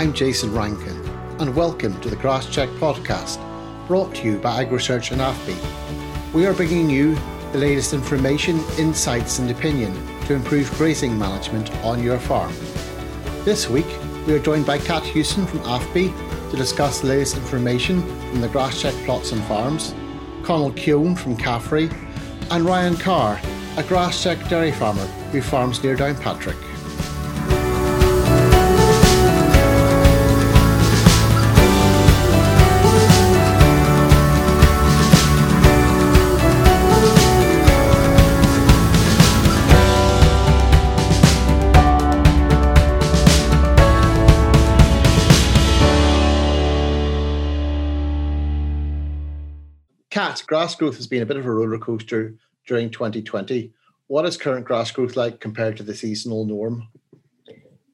I'm Jason Rankin, and welcome to the Grass Check podcast, brought to you by AgriSearch and AFBI. We are bringing you the latest information, insights, and opinion to improve grazing management on your farm. This week, we are joined by Kat Houston from AFBI to discuss the latest information from the Grass Check plots and farms, Conal Keown from CAFRE, and Ryan Carr, a Grass Check dairy farmer who farms near Downpatrick. Kat, grass growth has been a bit of a roller coaster during 2020. What is current grass growth like compared to the seasonal norm?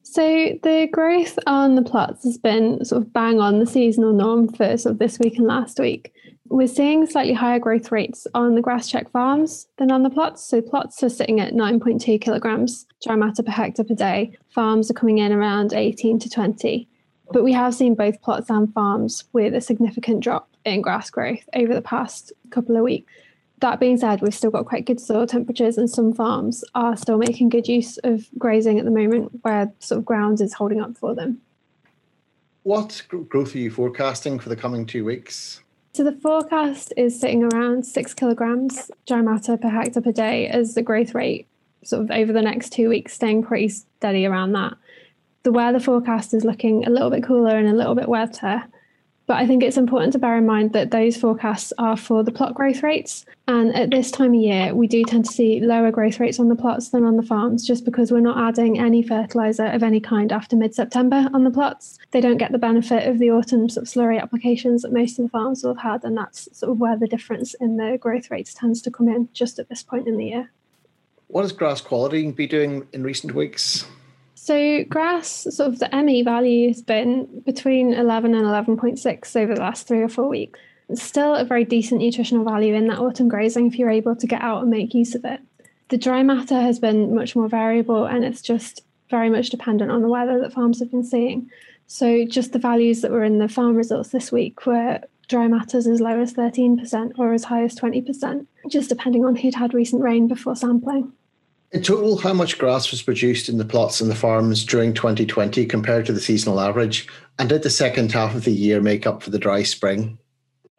So the growth on the plots has been sort of bang on the seasonal norm for sort of this week and last week. We're seeing slightly higher growth rates on the grass check farms than on the plots. So plots are sitting at 9.2 kilograms dry matter per hectare per day. Farms are coming in around 18 to 20. But we have seen both plots and farms with a significant drop in grass growth over the past couple of weeks. That being said, we've still got quite good soil temperatures, and some farms are still making good use of grazing at the moment where sort of ground is holding up for them. What growth are you forecasting for the coming two weeks? So the forecast is sitting around six kilograms dry matter per hectare per day as the growth rate, sort of over the next two weeks, staying pretty steady around that. The weather forecast is looking a little bit cooler and a little bit wetter, but I think it's important to bear in mind that those forecasts are for the plot growth rates. And at this time of year, we do tend to see lower growth rates on the plots than on the farms, just because we're not adding any fertiliser of any kind after mid September on the plots. They don't get the benefit of the autumn sort of slurry applications that most of the farms will have had. And that's sort of where the difference in the growth rates tends to come in just at this point in the year. What has grass quality been doing in recent weeks? So grass, sort of the ME value has been between 11 and 11.6 over the last three or four weeks. It's still a very decent nutritional value in that autumn grazing if you're able to get out and make use of it. The dry matter has been much more variable and it's just very much dependent on the weather that farms have been seeing. So just the values that were in the farm results this week were dry matters as low as 13% or as high as 20%, just depending on who'd had recent rain before sampling. In total, how much grass was produced in the plots and the farms during 2020 compared to the seasonal average? And did the second half of the year make up for the dry spring?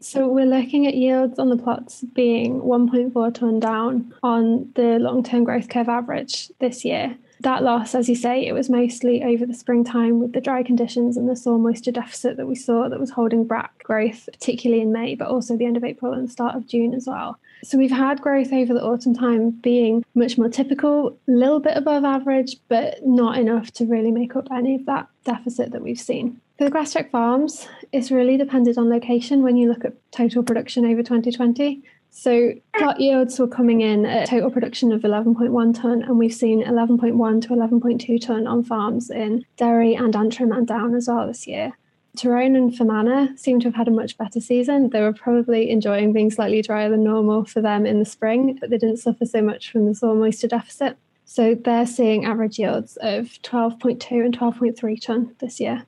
So we're looking at yields on the plots being 1.4 tonne down on the long term growth curve average this year. That loss, as you say, it was mostly over the springtime with the dry conditions and the soil moisture deficit that we saw that was holding back growth, particularly in May, but also the end of April and start of June as well. So we've had growth over the autumn time being much more typical, a little bit above average, but not enough to really make up any of that deficit that we've seen. For the grass check farms, it's really depended on location when you look at total production over 2020. So plot yields were coming in at total production of 11.1 tonne, and we've seen 11.1 to 11.2 tonne on farms in Derry and Antrim and Down as well this year. Tyrone and Fermanagh seem to have had a much better season. They were probably enjoying being slightly drier than normal for them in the spring, but they didn't suffer so much from the soil moisture deficit. So they're seeing average yields of 12.2 and 12.3 tonne this year.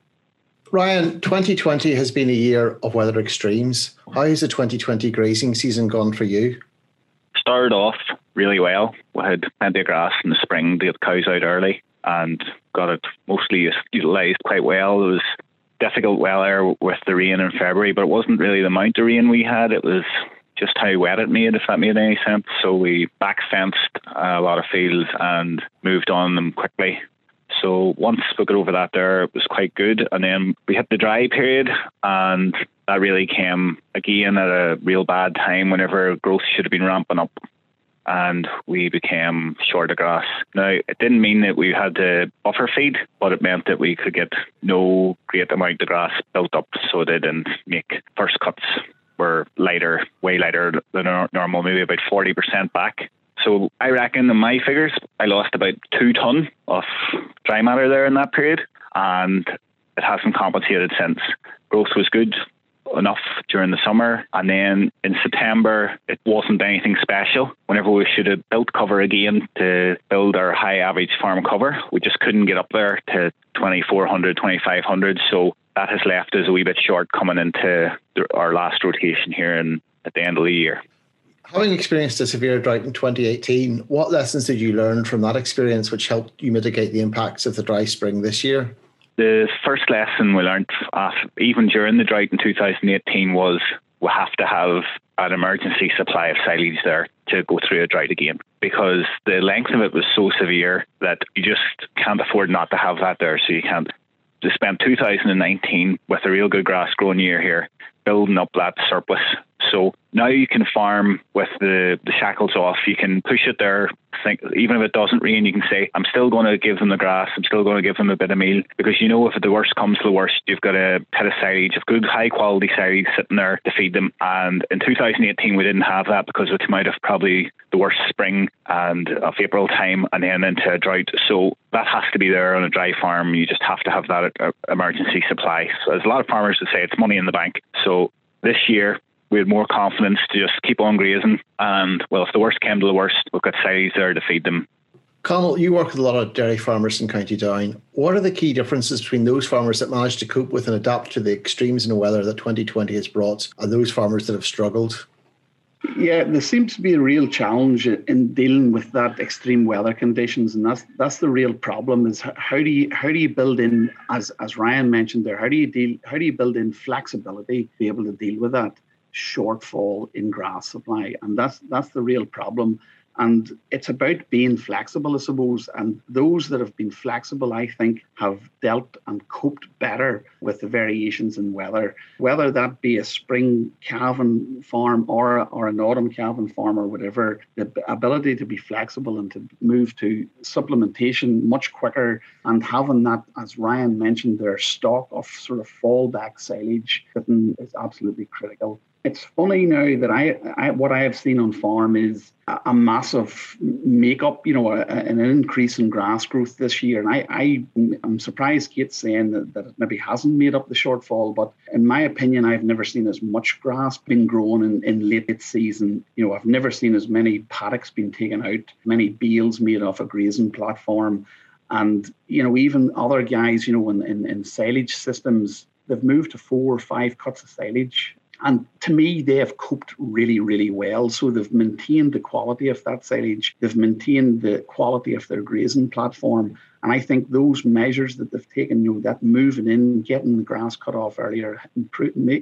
Ryan, 2020 has been a year of weather extremes. How has the 2020 grazing season gone for you? Started off really well. We had plenty of grass in the spring to get cows out early and got it mostly utilised quite well. It was difficult weather with the rain in February, but it wasn't really the amount of rain we had. It was just how wet it made, if that made any sense. So we back fenced uh, a lot of fields and moved on them quickly. So once we got over that there, it was quite good. And then we hit the dry period and that really came again at a real bad time whenever growth should have been ramping up and we became short of grass. Now, it didn't mean that we had to buffer feed, but it meant that we could get no great amount of grass built up so they didn't make first cuts were lighter, way lighter than normal, maybe about 40% back. So I reckon in my figures, I lost about two ton of dry matter there in that period, and it hasn't compensated since. Growth was good, enough during the summer. And then in September, it wasn't anything special. Whenever we should have built cover again to build our high average farm cover, we just couldn't get up there to 2400, 2500. So that has left us a wee bit short coming into our last rotation here in, at the end of the year. Having experienced a severe drought in 2018, what lessons did you learn from that experience which helped you mitigate the impacts of the dry spring this year? The first lesson we learned, uh, even during the drought in 2018, was we have to have an emergency supply of silage there to go through a drought again because the length of it was so severe that you just can't afford not to have that there. So you can't. To spend 2019 with a real good grass growing year here, building up that surplus so now you can farm with the, the shackles off. You can push it there. Think, even if it doesn't rain, you can say, I'm still going to give them the grass. I'm still going to give them a bit of meal because you know if the worst comes to the worst, you've got a pit of silage, of good high quality silage sitting there to feed them. And in 2018, we didn't have that because we came out of probably the worst spring and of April time and then into a drought. So that has to be there on a dry farm. You just have to have that uh, emergency supply. So there's a lot of farmers that say it's money in the bank. So this year, we had more confidence to just keep on grazing. And well, if the worst came to the worst, we've got silage there to feed them. Conal, you work with a lot of dairy farmers in County Down. What are the key differences between those farmers that managed to cope with and adapt to the extremes in the weather that 2020 has brought and those farmers that have struggled? Yeah, there seems to be a real challenge in dealing with that extreme weather conditions, and that's that's the real problem. Is how do you how do you build in as as Ryan mentioned there? How do you deal? How do you build in flexibility to be able to deal with that? Shortfall in grass supply, and that's that's the real problem. And it's about being flexible, I suppose. And those that have been flexible, I think, have dealt and coped better with the variations in weather, whether that be a spring calving farm or, or an autumn calving farm or whatever. The ability to be flexible and to move to supplementation much quicker and having that, as Ryan mentioned, their stock of sort of fallback silage is absolutely critical it's funny now that I, I, what I have seen on farm is a, a massive makeup, you know, a, an increase in grass growth this year. And I, I am surprised Kate's saying that, that it maybe hasn't made up the shortfall. But in my opinion, I've never seen as much grass being grown in, in late season. You know, I've never seen as many paddocks being taken out, many bales made off a grazing platform. And, you know, even other guys, you know, in, in, in silage systems, they've moved to four or five cuts of silage and to me, they have coped really, really well. So they've maintained the quality of that silage, they've maintained the quality of their grazing platform. And I think those measures that they've taken, you know, that moving in, getting the grass cut off earlier,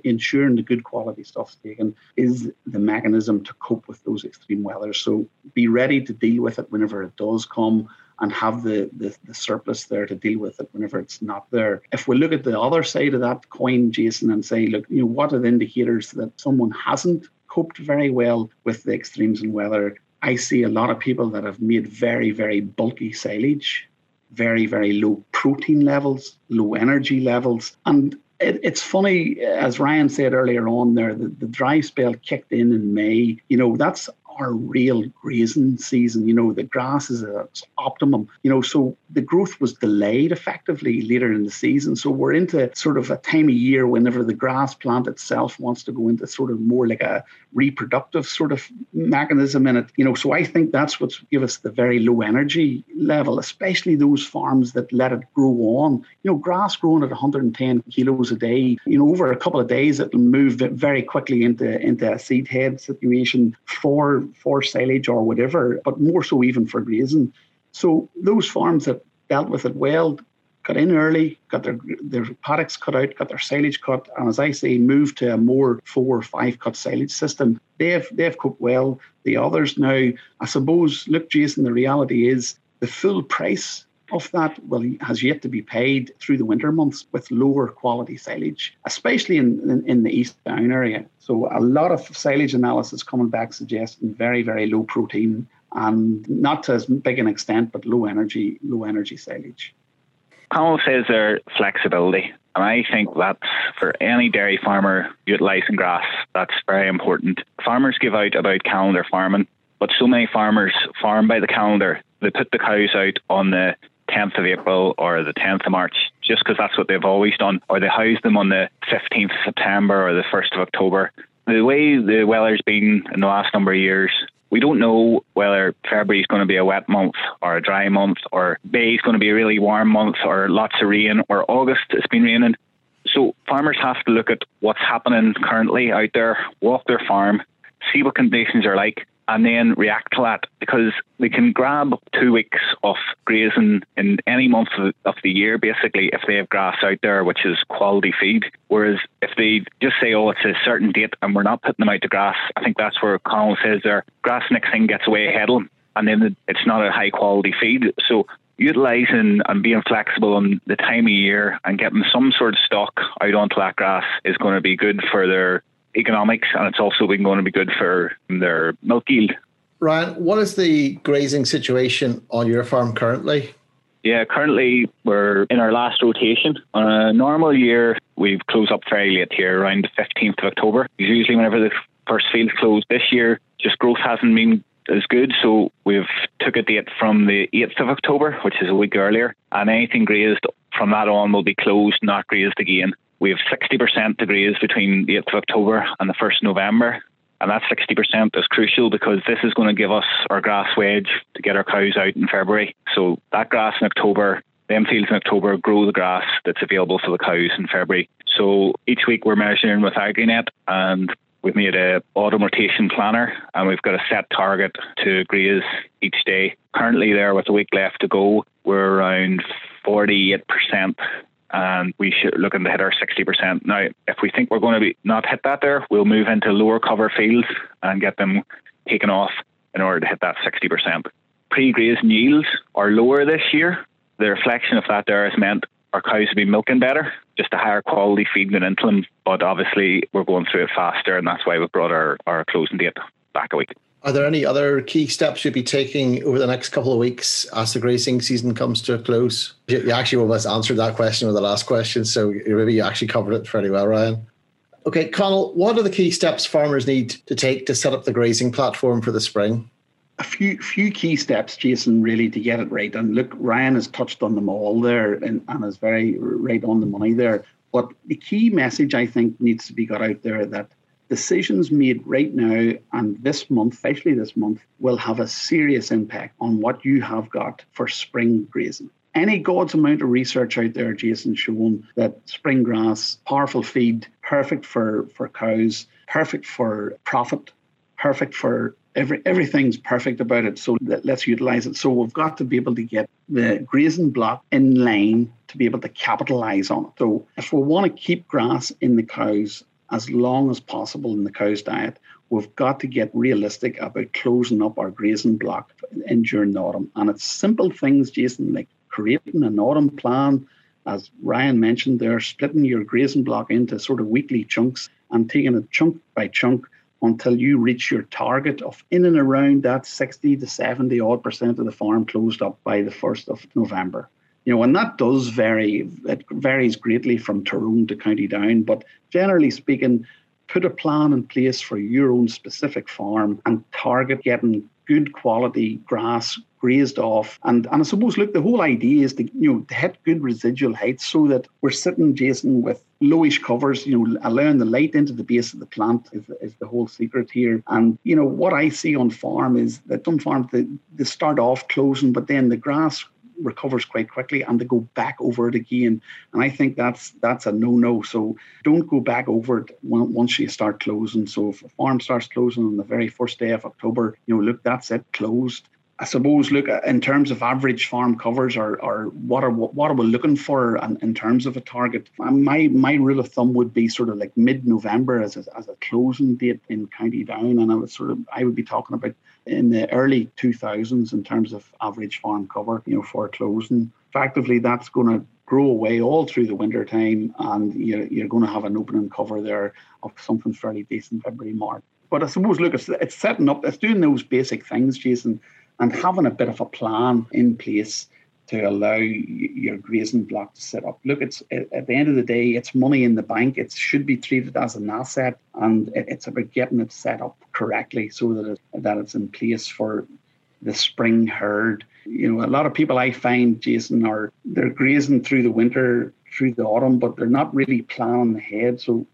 ensuring the good quality stuff's taken, is the mechanism to cope with those extreme weather. So be ready to deal with it whenever it does come and have the, the, the, surplus there to deal with it whenever it's not there. If we look at the other side of that coin, Jason, and say, look, you know, what are the indicators that someone hasn't coped very well with the extremes in weather? I see a lot of people that have made very, very bulky silage, very, very low protein levels, low energy levels. And it, it's funny, as Ryan said earlier on there, the, the dry spell kicked in in May. You know, that's our real grazing season. You know, the grass is at optimum. You know, so the growth was delayed effectively later in the season. So we're into sort of a time of year whenever the grass plant itself wants to go into sort of more like a reproductive sort of mechanism in it. You know, so I think that's what's give us the very low energy level, especially those farms that let it grow on. You know, grass growing at 110 kilos a day. You know, over a couple of days it'll move very quickly into into a seed head situation for for silage or whatever, but more so even for grazing. So those farms that dealt with it well got in early, got their their paddocks cut out, got their silage cut, and as I say, moved to a more four or five cut silage system. They've they've coped well. The others now, I suppose, look, Jason, the reality is the full price of that well has yet to be paid through the winter months with lower quality silage, especially in, in, in, the East Down area. So a lot of silage analysis coming back suggesting very, very low protein and not to as big an extent, but low energy, low energy silage. Conal says there flexibility. And I think that's for any dairy farmer utilising grass, that's very important. Farmers give out about calendar farming, but so many farmers farm by the calendar. They put the cows out on the 10th of April or the 10th of March, just because that's what they've always done, or they house them on the 15th of September or the 1st of October. The way the weather's been in the last number of years, we don't know whether February is going to be a wet month or a dry month, or May is going to be a really warm month, or lots of rain, or August it's been raining. So farmers have to look at what's happening currently out there, walk their farm, see what conditions are like, and then react to that because they can grab two weeks of grazing in any month of, the year, basically, if they have grass out there, which is quality feed. Whereas if they just say, oh, it's a certain date and we're not putting them out to grass, I think that's where Colin says their grass next thing gets away ahead of them and then it's not a high quality feed. So utilising and being flexible on the time of year and getting some sort of stock out onto that grass is going to be good for their economics and it's also been going to be good for their milk yield. Ryan, what is the grazing situation on your farm currently? Yeah, currently we're in our last rotation. On a normal year, we close up very late here, around the 15th of October. Usually, whenever the first field close this year, just growth hasn't been as good. So we've took a date from the 8th of October, which is a week earlier, and anything grazed from that on will be closed, not grazed again. We have 60% degrees between the 8th of October and the 1st of November. And that 60% is crucial because this is going to give us our grass wedge to get our cows out in February. So that grass in October, them fields in October grow the grass that's available for the cows in February. So each week we're measuring with AgriNet and we've made a autumn rotation planner and we've got a set target to graze each day. Currently there with a week left to go, we're around 48% and we should looking to hit our 60%. Now, if we think we're going to be not hit that there, we'll move into lower cover fields and get them taken off in order to hit that 60%. Pre-grazing yields are lower this year. The reflection of that there has meant our cows will be milking better, just a higher quality feed than them. But obviously, we're going through it faster, and that's why we've brought our, our closing date back a week. Are there any other key steps you'll be taking over the next couple of weeks as the grazing season comes to a close? You actually almost answered that question with the last question, so maybe you actually covered it pretty well, Ryan. Okay, Conal, what are the key steps farmers need to take to set up the grazing platform for the spring? A few few key steps, Jason, really to get it right. And look, Ryan has touched on them all there and, and is very right on the money there. But the key message I think needs to be got out there that decisions made right now and this month, especially this month, will have a serious impact on what you have got for spring grazing. Any God's amount of research out there, Jason, shown that spring grass, powerful feed, perfect for, for cows, perfect for profit, perfect for every everything's perfect about it. So let's utilize it. So we've got to be able to get the grazing block in line to be able to capitalize on it. So if we want to keep grass in the cows as long as possible in the cow's diet. We've got to get realistic about closing up our grazing block in during the autumn. And it's simple things, Jason, like creating an autumn plan, as Ryan mentioned there, splitting your grazing block into sort of weekly chunks and taking it chunk by chunk until you reach your target of in and around that 60 to 70 odd percent of the farm closed up by the 1st of November you know, and that does vary. It varies greatly from Tyrone to County Down, but generally speaking, put a plan in place for your own specific farm and target getting good quality grass grazed off. And, and I suppose, look, the whole idea is to, you know, to hit good residual height so that we're sitting, Jason, with lowish covers, you know, allowing the light into the base of the plant is, is the whole secret here. And, you know, what I see on farm is that some farms, they, they start off closing, but then the grass recovers quite quickly and they go back over it again. And I think that's that's a no-no. So don't go back over it once you start closing. So if a farm starts closing on the very first day of October, you know, look, that's it, closed. I suppose, look, uh, in terms of average farm covers, or, or what are what are we looking for in, in terms of a target? My my rule of thumb would be sort of like mid-November as a, as a closing date in County Down, and I would sort of I would be talking about in the early 2000s in terms of average farm cover, you know, for closing. Effectively, that's going to grow away all through the winter time, and you're, you're going to have an opening cover there of something fairly decent February, March. But I suppose, look, it's, it's setting up, it's doing those basic things, Jason, and having a bit of a plan in place to allow your grazing block to set up. Look, it's at the end of the day, it's money in the bank. It should be treated as an asset, and it's about getting it set up correctly so that it, that it's in place for the spring herd. You know, a lot of people I find, Jason, are they're grazing through the winter through the autumn, but they're not really planning ahead. So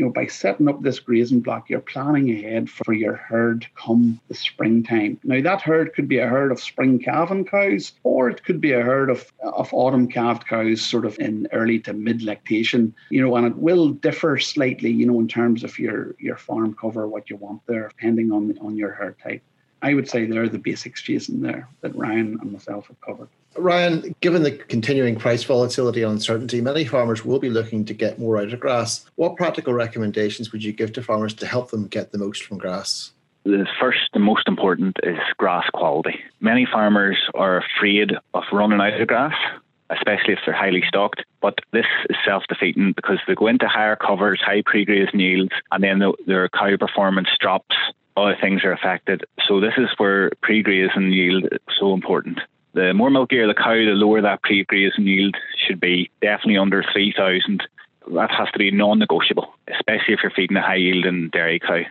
you know, by setting up this grazing block, you're planning ahead for your herd come the springtime. Now, that herd could be a herd of spring calving cows, or it could be a herd of, of autumn calved cows, sort of in early to mid lactation, you know, and it will differ slightly, you know, in terms of your, your farm cover, what you want there, depending on, on your herd type. I would say they're the basics, Jason, there that Ryan and myself have covered. Ryan, given the continuing price volatility and uncertainty, many farmers will be looking to get more out of grass. What practical recommendations would you give to farmers to help them get the most from grass? The first and most important is grass quality. Many farmers are afraid of running out of grass, especially if they're highly stocked. But this is self defeating because they go into higher covers, high pre grazing yields, and then the, their cow performance drops. Other things are affected. So, this is where pre grazing yield is so important the more milkier the cow, the lower that pre-grazing yield should be. Definitely under 3,000. That has to be non-negotiable, especially if you're feeding a high yielding dairy cow.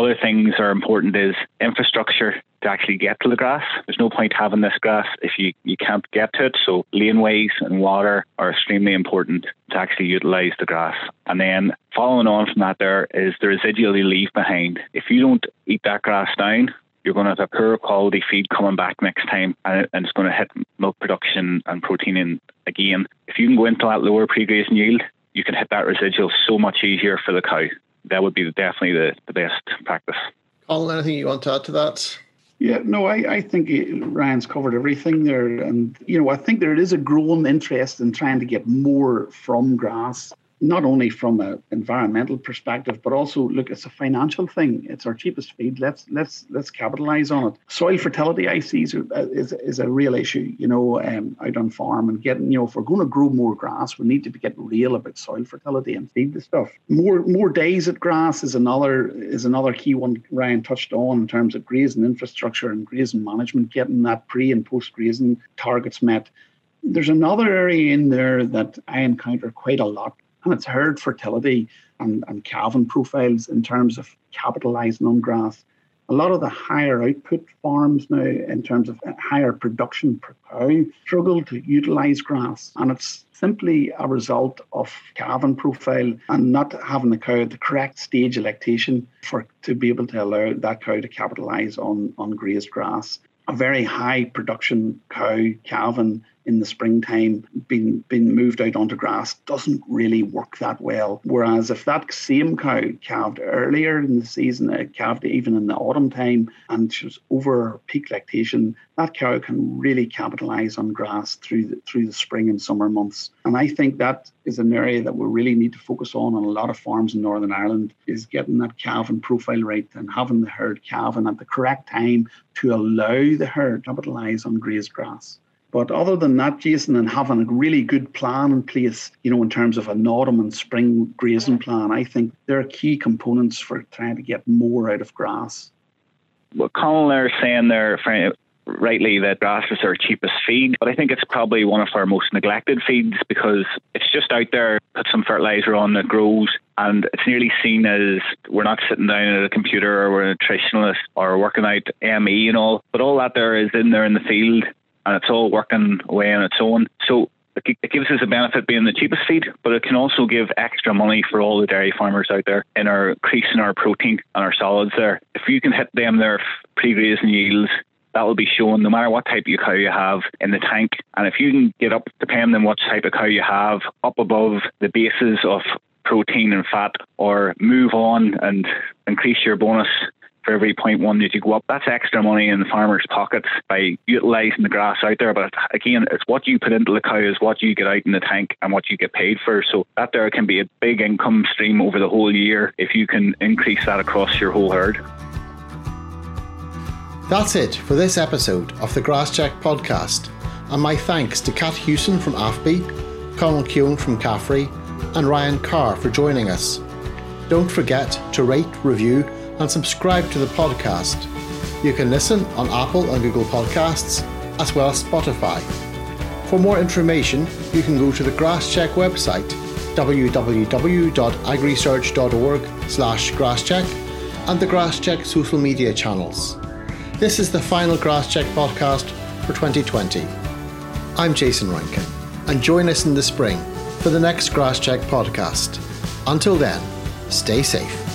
Other things are important is infrastructure to actually get to the grass. There's no point having this grass if you, you can't get to it. So laneways and water are extremely important to actually utilise the grass. And then following on from that there is the residual you leave behind. If you don't eat that grass down, you're going to have a poor quality feed coming back next time and, it's going to hit milk production and protein in again. If you can go into that lower pre-grazing yield, you can hit that residual so much easier for the cow. That would be definitely the, the best practice. Colin, anything you want to add to that? Yeah, no, I, I think uh, Ryan's covered everything there. And, you know, I think there is a growing interest in trying to get more from grass not only from an environmental perspective, but also look, it's a financial thing. It's our cheapest feed. Let's let's let's capitalize on it. Soil fertility, I see, is is, is a real issue. You know, um, out on farm and getting you know, if we're going to grow more grass, we need to get real about soil fertility and feed the stuff. More more days at grass is another is another key one. Ryan touched on in terms of grazing infrastructure and grazing management, getting that pre and post grazing targets met. There's another area in there that I encounter quite a lot and it's herd fertility and, and calving profiles in terms of capitalizing on grass. A lot of the higher output farms now, in terms of uh, higher production per cow, struggle to utilize grass. And it's simply a result of calving profile and not having the cow at the correct stage of lactation for to be able to allow that cow to capitalize on, on grazed grass. A very high production cow, calving, in the springtime being being moved out onto grass doesn't really work that well. Whereas if that same cow calved earlier in the season, it calved even in the autumn time, and she was over peak lactation, that cow can really capitalize on grass through the through the spring and summer months. And I think that is an area that we really need to focus on on a lot of farms in Northern Ireland is getting that calving profile right and having the herd calving at the correct time to allow the herd to capitalize on grazed grass. But other than that, Jason, and having a really good plan in place, you know, in terms of an autumn and spring grazing plan, I think they're key components for trying to get more out of grass. Well, Colin are saying there rightly that grass is our cheapest feed, but I think it's probably one of our most neglected feeds because it's just out there, put some fertilizer on that grows, and it's nearly seen as we're not sitting down at a computer or we're a nutritionist or working out ME and all, but all that there is in there in the field and it's all working away on its own. So it gives us a benefit being the cheapest feed, but it can also give extra money for all the dairy farmers out there in our increasing our protein and our solids there. If you can hit them their pre-grazing yields, that will be shown no matter what type of cow you have in the tank. And if you can get up, depending on what type of cow you have, up above the bases of protein and fat, or move on and increase your bonus for every 0.1 that you go up. That's extra money in the farmer's pockets by utilising the grass out there. But again, it's what you put into the cow is what you get out in the tank and what you get paid for. So that there can be a big income stream over the whole year if you can increase that across your whole herd. That's it for this episode of the Grass Check podcast. And my thanks to Kat Hewson from AFBI, Conal Keown from CAFRE, and Ryan Carr for joining us. Don't forget to rate, review, and subscribe to the podcast. You can listen on Apple and Google Podcasts, as well as Spotify. For more information, you can go to the GrassCheck website, www.agrisearch.org slash grasscheck, and the GrassCheck social media channels. This is the final GrassCheck podcast for 2020. I'm Jason Rankin, and join us in the spring for the next Grass Check podcast. Until then, stay safe.